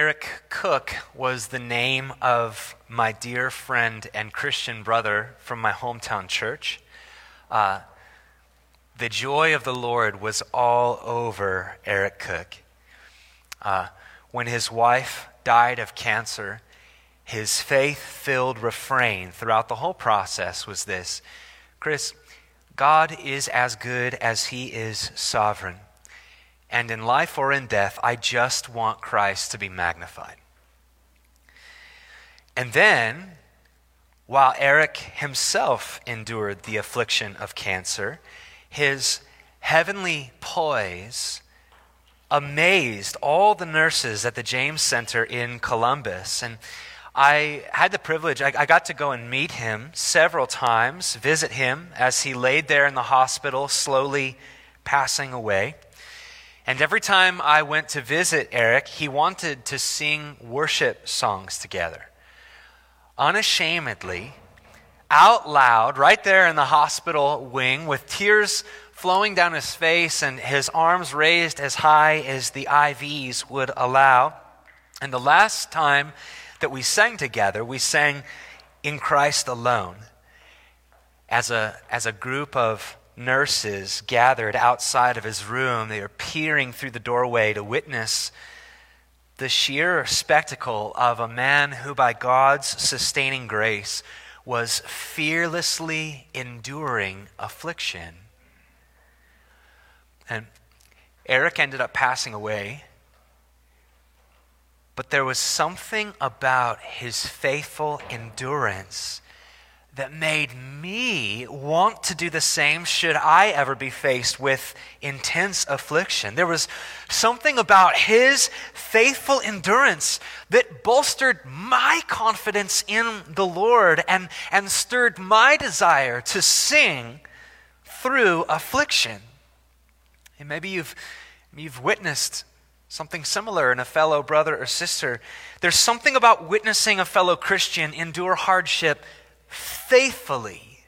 Eric Cook was the name of my dear friend and Christian brother from my hometown church. Uh, the joy of the Lord was all over Eric Cook. Uh, when his wife died of cancer, his faith filled refrain throughout the whole process was this Chris, God is as good as he is sovereign. And in life or in death, I just want Christ to be magnified. And then, while Eric himself endured the affliction of cancer, his heavenly poise amazed all the nurses at the James Center in Columbus. And I had the privilege, I, I, got to go and meet him several times, visit him as he laid there in the hospital, slowly passing away. And every time I went to visit Eric, he wanted to sing worship songs together. Unashamedly, out loud, right there in the hospital wing, with tears flowing down his face and his arms raised as high as the IVs would allow. And the last time that we sang together, we sang In Christ Alone as a, as a group of nurses gathered outside of his room. They are peering through the doorway to witness the sheer spectacle of a man who, by God's sustaining grace, was fearlessly enduring affliction. And Eric ended up passing away. But there was something about his faithful endurance that made me want to do the same should I ever be faced with intense affliction. There was something about his faithful endurance that bolstered my confidence in the Lord and, and stirred my desire to sing through affliction. And maybe you've, you've witnessed something similar in a fellow brother or sister. There's something about witnessing a fellow Christian endure hardship faithfully.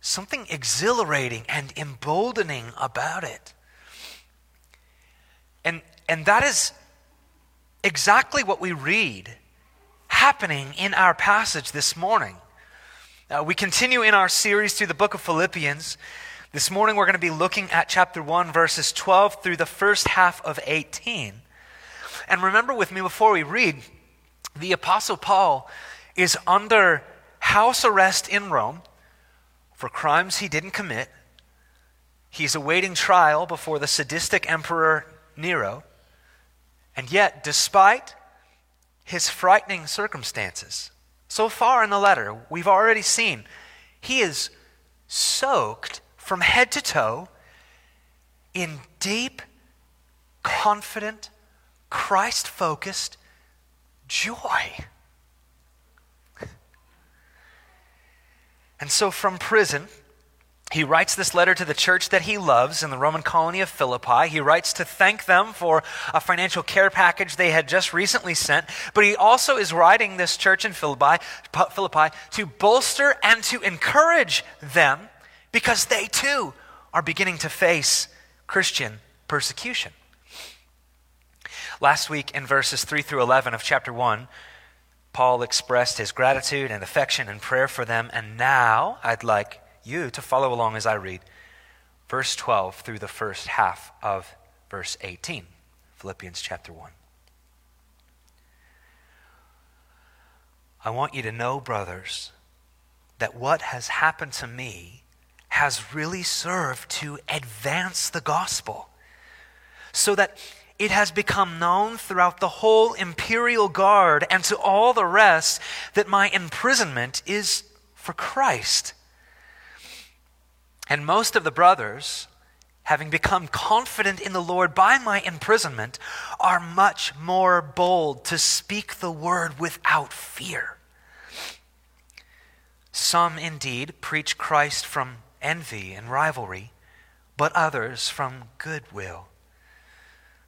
Something exhilarating and emboldening about it. And, and that is exactly what we read happening in our passage this morning. Uh, we continue in our series through the book of Philippians. This morning we're going to be looking at chapter 1, verses 12 through the first half of 18. And remember with me before we read, the Apostle Paul is under house arrest in Rome for crimes he didn't commit. He's awaiting trial before the sadistic emperor Nero. And yet, despite his frightening circumstances, so far in the letter, we've already seen he is soaked from head to toe in deep, confident, Christ focused joy. And so from prison, he writes this letter to the church that he loves in the Roman colony of Philippi. He writes to thank them for a financial care package they had just recently sent. But he also is writing this church in Philippi, Philippi to bolster and to encourage them because they too are beginning to face Christian persecution. Last week in verses 3 through 11 of chapter 1, Paul expressed his gratitude and affection and prayer for them. And now I'd like you to follow along as I read verse 12 through the first half of verse 18, Philippians chapter 1. I want you to know, brothers, that what has happened to me has really served to advance the gospel so that it has become known throughout the whole imperial guard and to all the rest that my imprisonment is for Christ. And most of the brothers, having become confident in the Lord by my imprisonment, are much more bold to speak the word without fear. Some indeed preach Christ from envy and rivalry, but others from goodwill.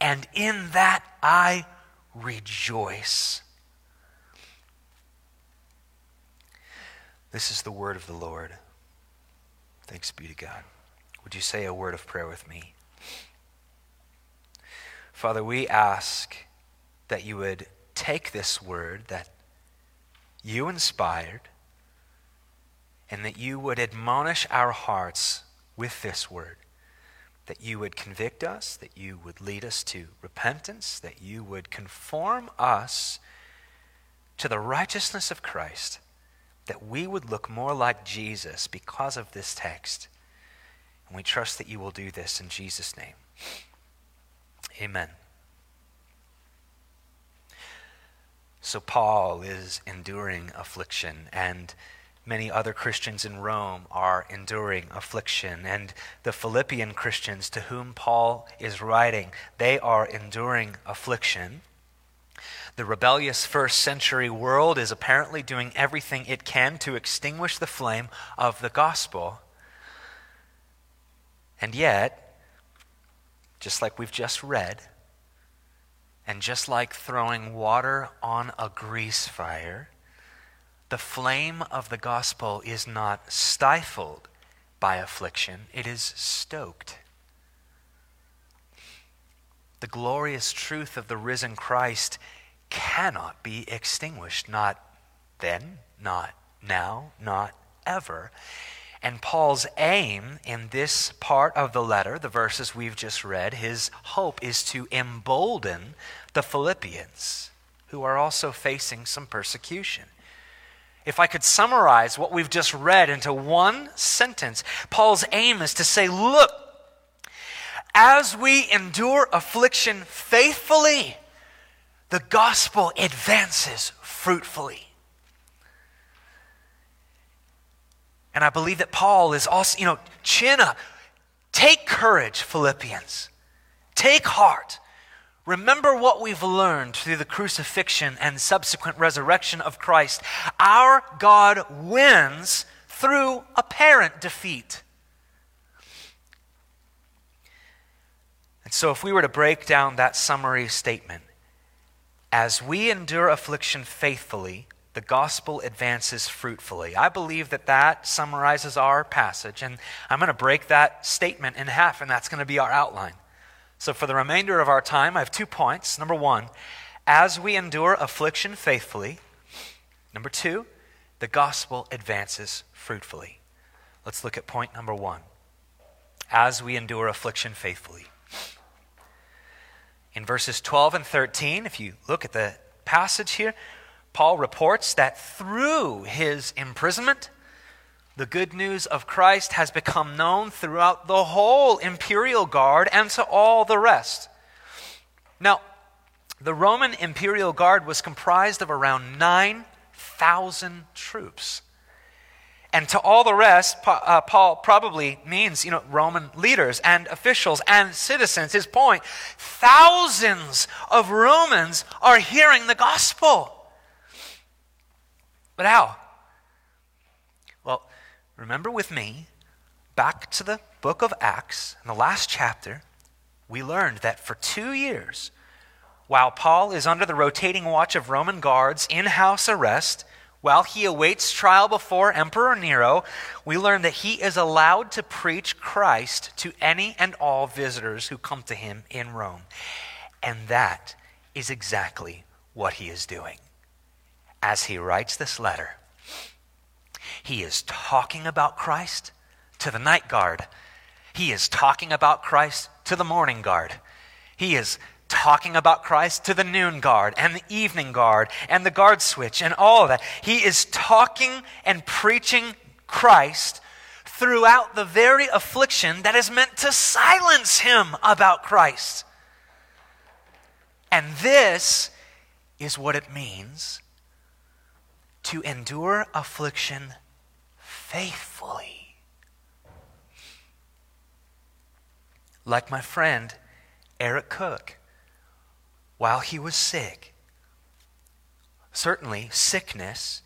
and in that I rejoice. This is the word of the Lord. Thanks be to God. Would you say a word of prayer with me? Father, we ask that you would take this word that you inspired and that you would admonish our hearts with this word. That you would convict us, that you would lead us to repentance, that you would conform us to the righteousness of Christ, that we would look more like Jesus because of this text. And we trust that you will do this in Jesus' name. Amen. So, Paul is enduring affliction, and many other Christians in Rome are enduring affliction. And the Philippian Christians to whom Paul is writing, they are enduring affliction. The rebellious first century world is apparently doing everything it can to extinguish the flame of the gospel. And yet, just like we've just read, and just like throwing water on a grease fire, the flame of the gospel is not stifled by affliction, it is stoked. The glorious truth of the risen Christ cannot be extinguished, not then, not now, not ever. And Paul's aim in this part of the letter, the verses we've just read, his hope is to embolden the Philippians, who are also facing some persecution. If I could summarize what we've just read into one sentence, Paul's aim is to say, look, as we endure affliction faithfully, the gospel advances fruitfully. And I believe that Paul is also, you know, chin up. Take courage, Philippians. Take heart. Remember what we've learned through the crucifixion and subsequent resurrection of Christ. Our God wins through apparent defeat. And so, if we were to break down that summary statement, as we endure affliction faithfully, the gospel advances fruitfully. I believe that that summarizes our passage, and I'm going to break that statement in half, and that's going to be our outline. So, for the remainder of our time, I have two points. Number one, as we endure affliction faithfully. Number two, the gospel advances fruitfully. Let's look at point number one. As we endure affliction faithfully. In verses 12 and 13, if you look at the passage here, Paul reports that through his imprisonment, the good news of Christ has become known throughout the whole imperial guard and to all the rest. Now, the Roman imperial guard was comprised of around 9,000 troops. And to all the rest, uh, Paul probably means, you know, Roman leaders and officials and citizens. His point thousands of Romans are hearing the gospel. But how? Remember with me, back to the book of Acts, in the last chapter, we learned that for two years, while Paul is under the rotating watch of Roman guards in house arrest, while he awaits trial before Emperor Nero, we learn that he is allowed to preach Christ to any and all visitors who come to him in Rome. And that is exactly what he is doing as he writes this letter, he is talking about Christ to the night guard. He is talking about Christ to the morning guard. He is talking about Christ to the noon guard and the evening guard and the guard switch and all of that. He is talking and preaching Christ throughout the very affliction that is meant to silence him about Christ. And this is what it means to endure affliction faithfully. Like my friend Eric Cook, while he was sick. Certainly, sickness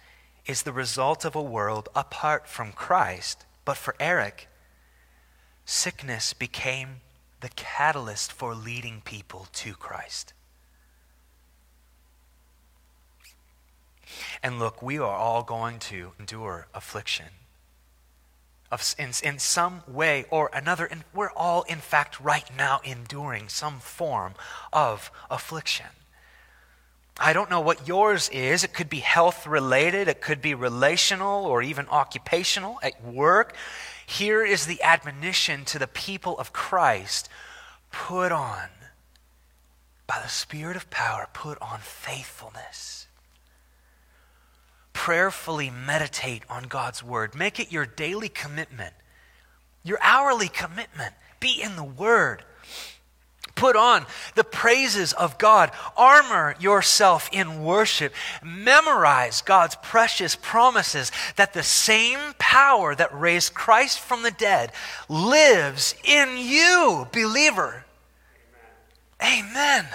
is the result of a world apart from Christ. But for Eric, sickness became the catalyst for leading people to Christ. And look, we are all going to endure affliction. Of, in, in some way or another, and we're all, in fact, right now enduring some form of affliction. I don't know what yours is. It could be health related, it could be relational, or even occupational at work. Here is the admonition to the people of Christ put on, by the Spirit of power, put on faithfulness. Prayerfully meditate on God's Word. Make it your daily commitment, your hourly commitment. Be in the Word. Put on the praises of God. Armor yourself in worship. Memorize God's precious promises that the same power that raised Christ from the dead lives in you, believer. Amen. Amen.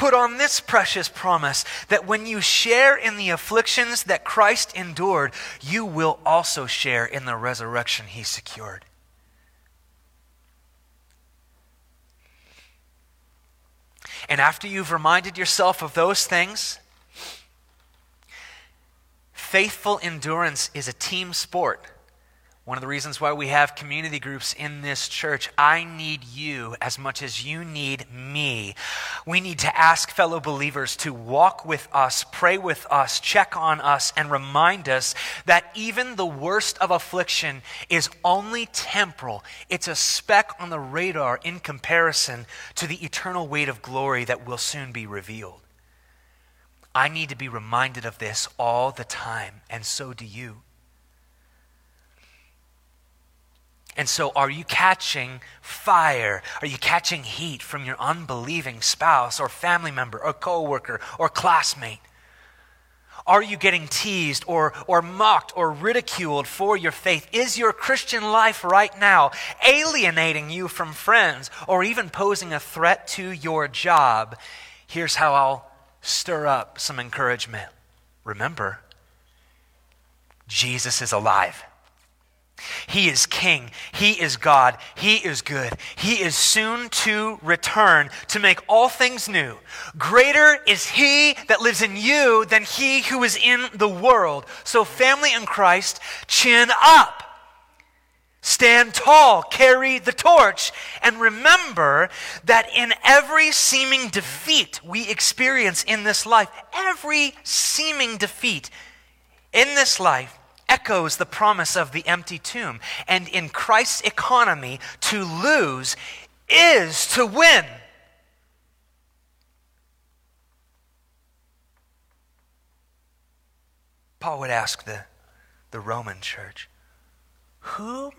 Put on this precious promise that when you share in the afflictions that Christ endured, you will also share in the resurrection he secured. And after you've reminded yourself of those things, faithful endurance is a team sport. One of the reasons why we have community groups in this church, I need you as much as you need me. We need to ask fellow believers to walk with us, pray with us, check on us, and remind us that even the worst of affliction is only temporal. It's a speck on the radar in comparison to the eternal weight of glory that will soon be revealed. I need to be reminded of this all the time, and so do you. And so, are you catching fire? Are you catching heat from your unbelieving spouse or family member or coworker or classmate? Are you getting teased or, or mocked or ridiculed for your faith? Is your Christian life right now alienating you from friends or even posing a threat to your job? Here's how I'll stir up some encouragement. Remember, Jesus is alive. He is king. He is God. He is good. He is soon to return to make all things new. Greater is He that lives in you than He who is in the world. So, family in Christ, chin up. Stand tall, carry the torch, and remember that in every seeming defeat we experience in this life, every seeming defeat in this life, echoes the promise of the empty tomb. And in Christ's economy, to lose is to win. Paul would ask the, the Roman church, Whom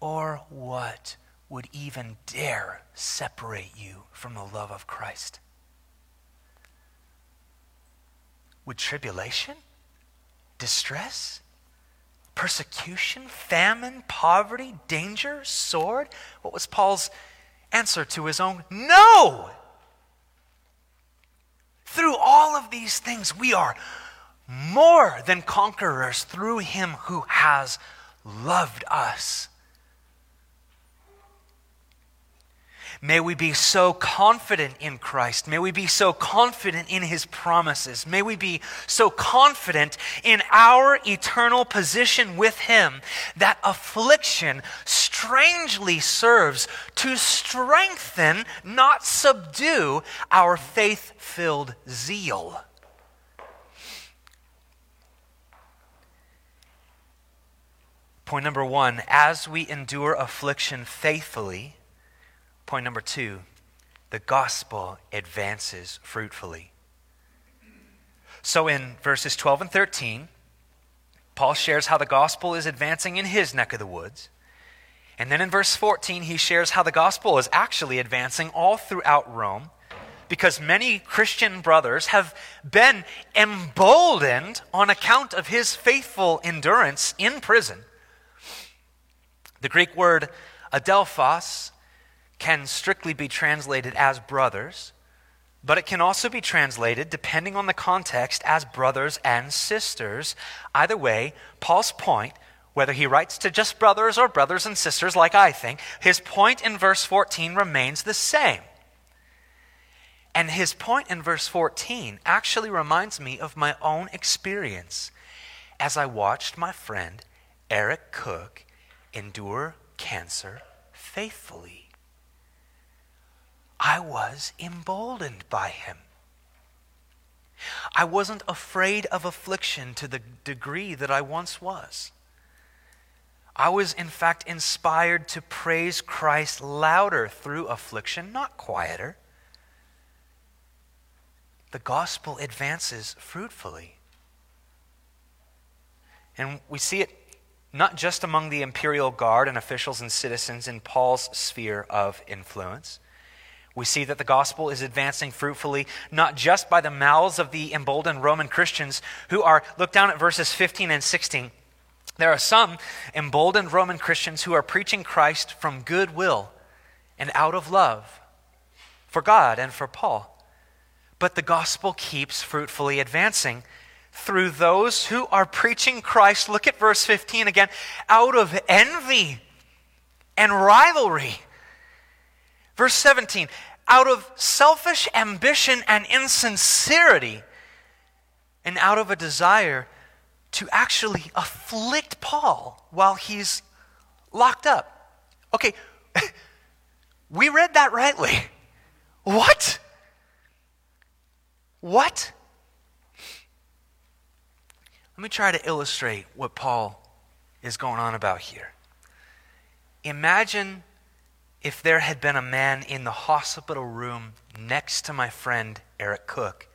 or what would even dare separate you from the love of Christ? Would tribulation? Distress? Persecution, famine, poverty, danger, sword? What was Paul's answer to his own? No! Through all of these things, we are more than conquerors through him who has loved us. May we be so confident in Christ. May we be so confident in his promises. May we be so confident in our eternal position with him that affliction strangely serves to strengthen, not subdue, our faith filled zeal. Point number one as we endure affliction faithfully, Point number two the gospel advances fruitfully. So in verses 12 and 13, Paul shares how the gospel is advancing in his neck of the woods. And then in verse 14, he shares how the gospel is actually advancing all throughout Rome because many Christian brothers have been emboldened on account of his faithful endurance in prison. The Greek word adelphos can strictly be translated as brothers, but it can also be translated, depending on the context, as brothers and sisters. Either way, Paul's point, whether he writes to just brothers or brothers and sisters, like I think, his point in verse 14 remains the same. And his point in verse 14 actually reminds me of my own experience as I watched my friend Eric Cook endure cancer faithfully. I was emboldened by him. I wasn't afraid of affliction to the degree that I once was. I was, in fact, inspired to praise Christ louder through affliction, not quieter. The gospel advances fruitfully. And we see it not just among the imperial guard and officials and citizens in Paul's sphere of influence. We see that the gospel is advancing fruitfully, not just by the mouths of the emboldened Roman Christians who are, look down at verses 15 and 16. There are some emboldened Roman Christians who are preaching Christ from goodwill and out of love for God and for Paul. But the gospel keeps fruitfully advancing through those who are preaching Christ. Look at verse 15 again out of envy and rivalry. Verse 17 out of selfish ambition and insincerity, and out of a desire to actually afflict Paul while he's locked up. Okay, we read that rightly. What? What? Let me try to illustrate what Paul is going on about here. Imagine if there had been a man in the hospital room next to my friend Eric Cook.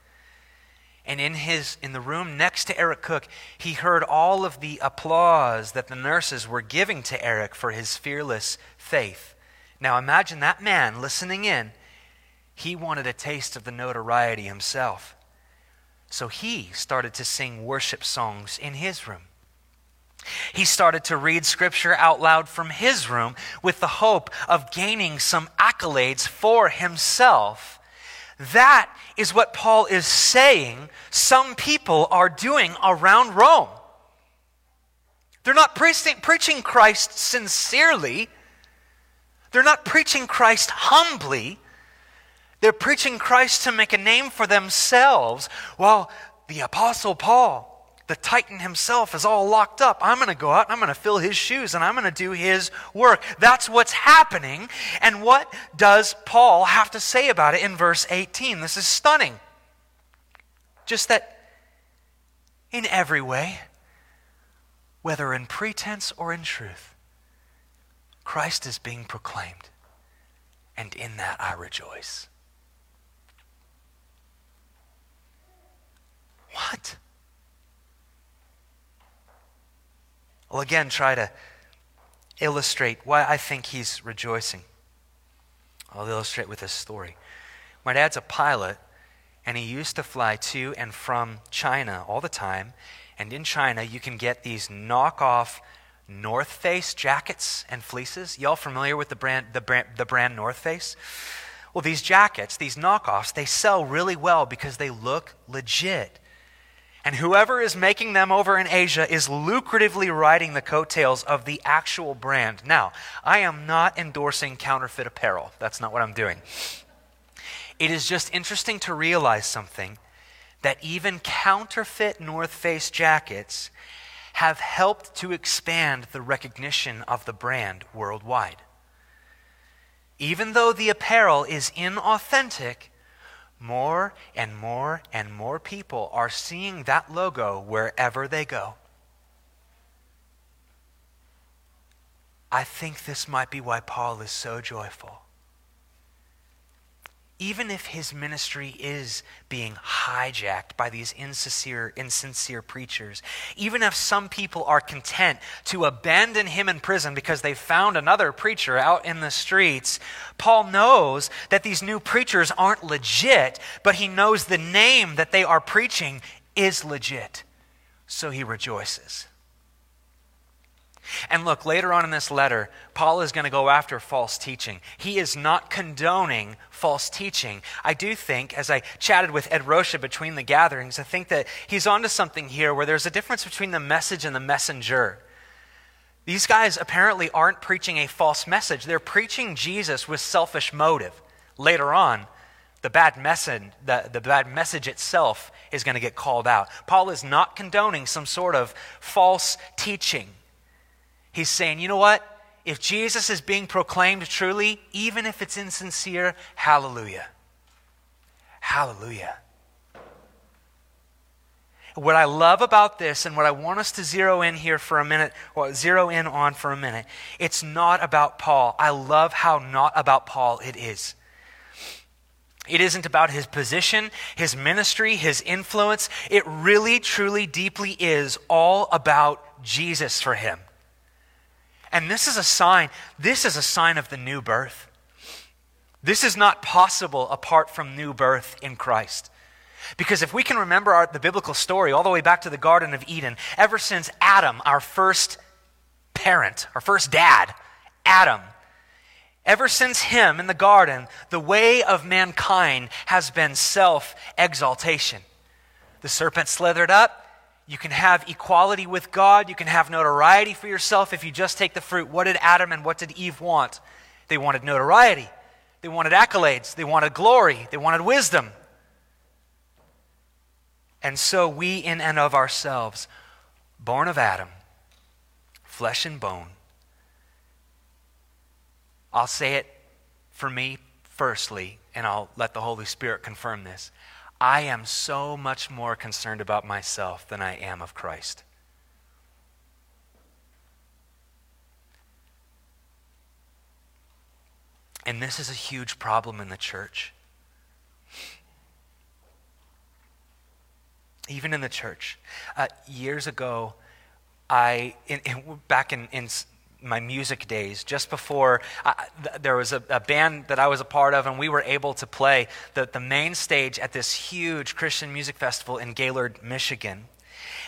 And in, his, in the room next to Eric Cook, he heard all of the applause that the nurses were giving to Eric for his fearless faith. Now imagine that man listening in. He wanted a taste of the notoriety himself. So he started to sing worship songs in his room. He started to read scripture out loud from his room with the hope of gaining some accolades for himself. That is what Paul is saying some people are doing around Rome. They're not preaching, preaching Christ sincerely, they're not preaching Christ humbly. They're preaching Christ to make a name for themselves while the Apostle Paul, the Titan himself, is all locked up. I'm going to go out and I'm going to fill his shoes and I'm going to do his work. That's what's happening. And what does Paul have to say about it in verse 18? This is stunning. Just that in every way, whether in pretense or in truth, Christ is being proclaimed. And in that I rejoice. What? I'll again try to illustrate why I think he's rejoicing. I'll illustrate with this story. My dad's a pilot, and he used to fly to and from China all the time. And in China, you can get these knockoff North Face jackets and fleeces. Y'all familiar with the brand, the brand, the brand North Face? Well, these jackets, these knockoffs, they sell really well because they look legit. And whoever is making them over in Asia is lucratively riding the coattails of the actual brand. Now, I am not endorsing counterfeit apparel. That's not what I'm doing. It is just interesting to realize something that even counterfeit North Face jackets have helped to expand the recognition of the brand worldwide. Even though the apparel is inauthentic, more and more and more people are seeing that logo wherever they go. I think this might be why Paul is so joyful even if his ministry is being hijacked by these insincere, insincere preachers, even if some people are content to abandon him in prison because they found another preacher out in the streets, Paul knows that these new preachers aren't legit, but he knows the name that they are preaching is legit. So he rejoices. And look, later on in this letter, Paul is going to go after false teaching. He is not condoning false teaching. I do think, as I chatted with Ed Rocha between the gatherings, I think that he's onto something here where there's a difference between the message and the messenger. These guys apparently aren't preaching a false message, they're preaching Jesus with selfish motive. Later on, the bad message, the, the bad message itself is going to get called out. Paul is not condoning some sort of false teaching. He's saying, you know what? If Jesus is being proclaimed truly, even if it's insincere, hallelujah. Hallelujah. What I love about this and what I want us to zero in here for a minute, or zero in on for a minute, it's not about Paul. I love how not about Paul it is. It isn't about his position, his ministry, his influence. It really, truly, deeply is all about Jesus for him. And this is a sign, this is a sign of the new birth. This is not possible apart from new birth in Christ. Because if we can remember our, the biblical story all the way back to the Garden of Eden, ever since Adam, our first parent, our first dad, Adam, ever since him in the garden, the way of mankind has been self exaltation. The serpent slithered up, you can have equality with God. You can have notoriety for yourself if you just take the fruit. What did Adam and what did Eve want? They wanted notoriety. They wanted accolades. They wanted glory. They wanted wisdom. And so we, in and of ourselves, born of Adam, flesh and bone, I'll say it for me firstly, and I'll let the Holy Spirit confirm this. I am so much more concerned about myself than I am of Christ. And this is a huge problem in the church. Even in the church. Uh, years ago, I, in, in, back in, in my music days, just before th- there was a, a, band that I was a part of, and we were able to play the, the main stage at this huge Christian music festival in Gaylord, Michigan.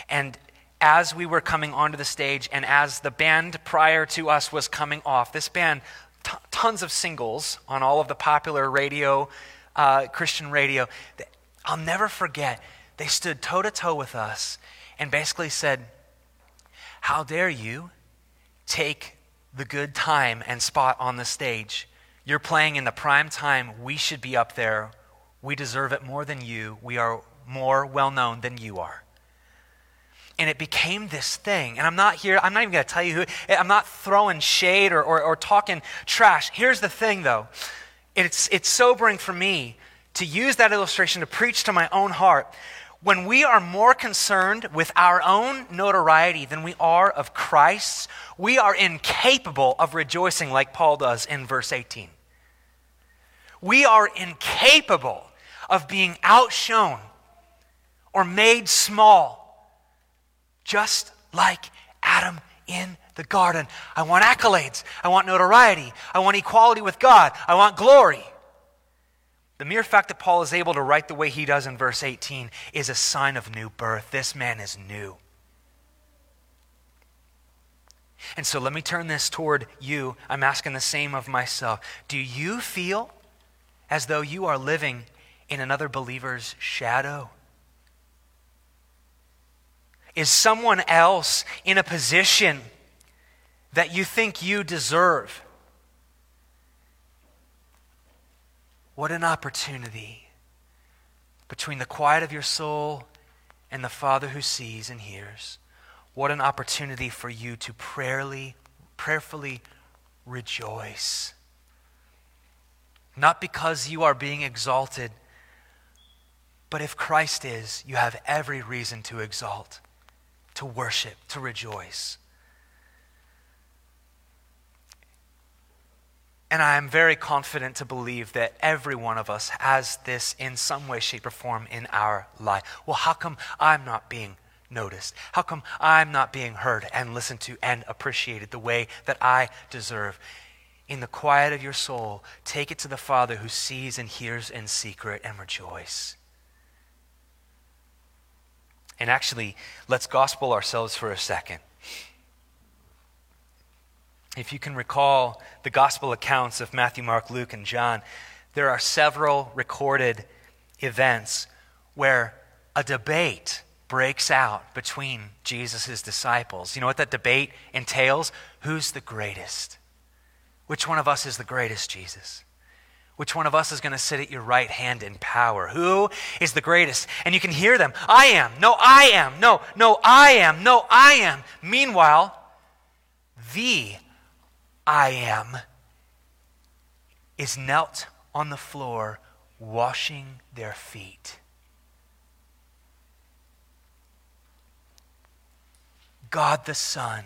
And as we were coming onto the stage, and as the band prior to us was coming off, this band, t- tons of singles on all of the popular radio, uh, Christian radio. I'll never forget, they stood toe to toe with us and basically said, How dare you? Take the good time and spot on the stage. You're playing in the prime time. We should be up there. We deserve it more than you. We are more well known than you are. And it became this thing. And I'm not here, I'm not even going to tell you who, I'm not throwing shade or, or, or talking trash. Here's the thing, though it's, it's sobering for me to use that illustration to preach to my own heart when we are more concerned with our own notoriety than we are of Christ's, we are incapable of rejoicing like Paul does in verse 18. We are incapable of being outshone or made small, just like Adam in the garden. I want accolades. I want notoriety. I want equality with God. I want glory. The mere fact that Paul is able to write the way he does in verse 18 is a sign of new birth. This man is new. And so let me turn this toward you. I'm asking the same of myself. Do you feel as though you are living in another believer's shadow? Is someone else in a position that you think you deserve? What an opportunity between the quiet of your soul and the Father who sees and hears. What an opportunity for you to prayerly, prayerfully rejoice. Not because you are being exalted, but if Christ is, you have every reason to exalt, to worship, to rejoice. And I am very confident to believe that every one of us has this in some way, shape, or form in our life. Well, how come I'm not being noticed? How come I'm not being heard and listened to and appreciated the way that I deserve? In the quiet of your soul, take it to the Father who sees and hears in secret and rejoice. And actually, let's gospel ourselves for a second. If you can recall the gospel accounts of Matthew, Mark, Luke, and John, there are several recorded events where a debate breaks out between Jesus' disciples. You know what that debate entails? Who's the greatest? Which one of us is the greatest, Jesus? Which one of us is going to sit at your right hand in power? Who is the greatest? And you can hear them. I am. No, I am. No, no, I am. No, I am. Meanwhile, the I am is knelt on the floor washing their feet. God the Son,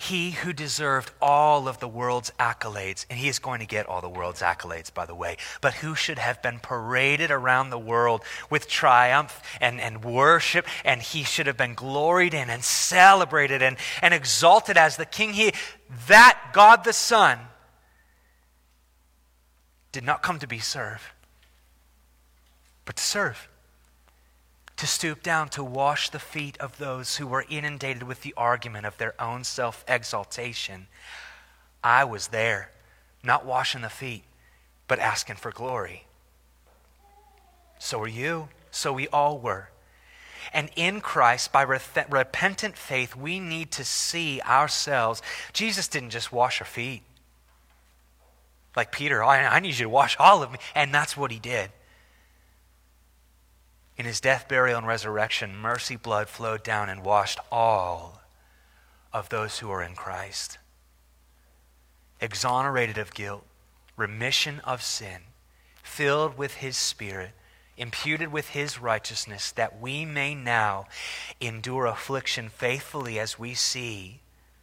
He who deserved all of the world's accolades, and He is going to get all the world's accolades, by the way, but who should have been paraded around the world with triumph and, and worship, and He should have been gloried in and celebrated and, and exalted as the King. He, that God the Son did not come to be served, but to serve to stoop down to wash the feet of those who were inundated with the argument of their own self exaltation. I was there, not washing the feet, but asking for glory. So were you. So we all were. And in Christ, by repentant faith, we need to see ourselves. Jesus didn't just wash our feet. Like Peter, oh, I, I need you to wash all of me. And that's what he did. In his death, burial, and resurrection, mercy blood flowed down and washed all of those who are in Christ. Exonerated of guilt, remission of sin, filled with his Spirit, imputed with his righteousness, that we may now endure affliction faithfully as we see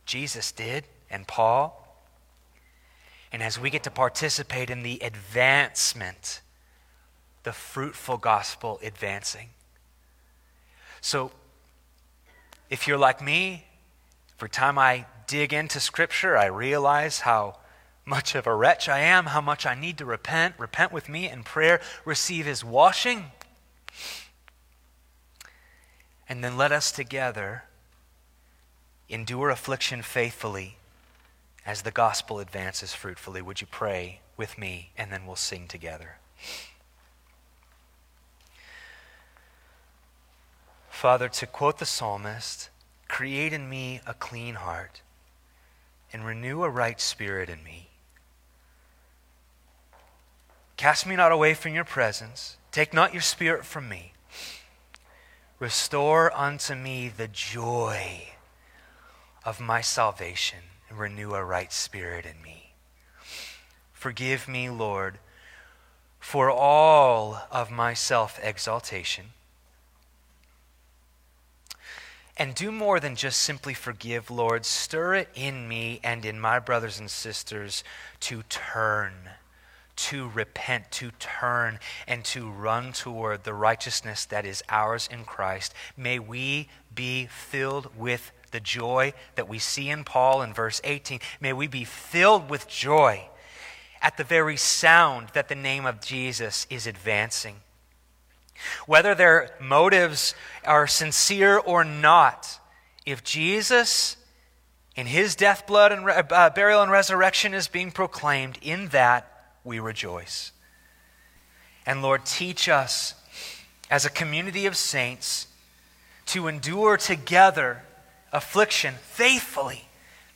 Jesus did and Paul. And as we get to participate in the advancement the fruitful gospel advancing. So, if you're like me, every time I dig into Scripture, I realize how much of a wretch I am, how much I need to repent. Repent with me in prayer, receive His washing. And then let us together endure affliction faithfully as the gospel advances fruitfully. Would you pray with me, and then we'll sing together. Father, to quote the psalmist, create in me a clean heart and renew a right spirit in me. Cast me not away from your presence. Take not your spirit from me. Restore unto me the joy of my salvation and renew a right spirit in me. Forgive me, Lord, for all of my self exaltation and do more than just simply forgive, Lord. Stir it in me and in my brothers and sisters to turn, to repent, to turn, and to run toward the righteousness that is ours in Christ. May we be filled with the joy that we see in Paul in verse 18. May we be filled with joy at the very sound that the name of Jesus is advancing. Whether their motives are sincere or not, if Jesus, in his death, blood, and uh, burial and resurrection, is being proclaimed, in that we rejoice. And Lord, teach us as a community of saints to endure together affliction faithfully,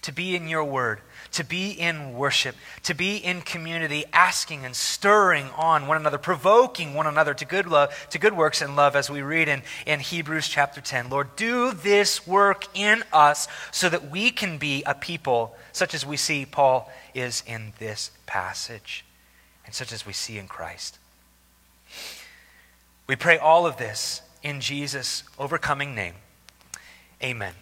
to be in your word to be in worship, to be in community, asking and stirring on one another, provoking one another to good love, to good works and love, as we read in, in Hebrews chapter 10. Lord, do this work in us so that we can be a people such as we see Paul is in this passage, and such as we see in Christ. We pray all of this in Jesus' overcoming name. Amen.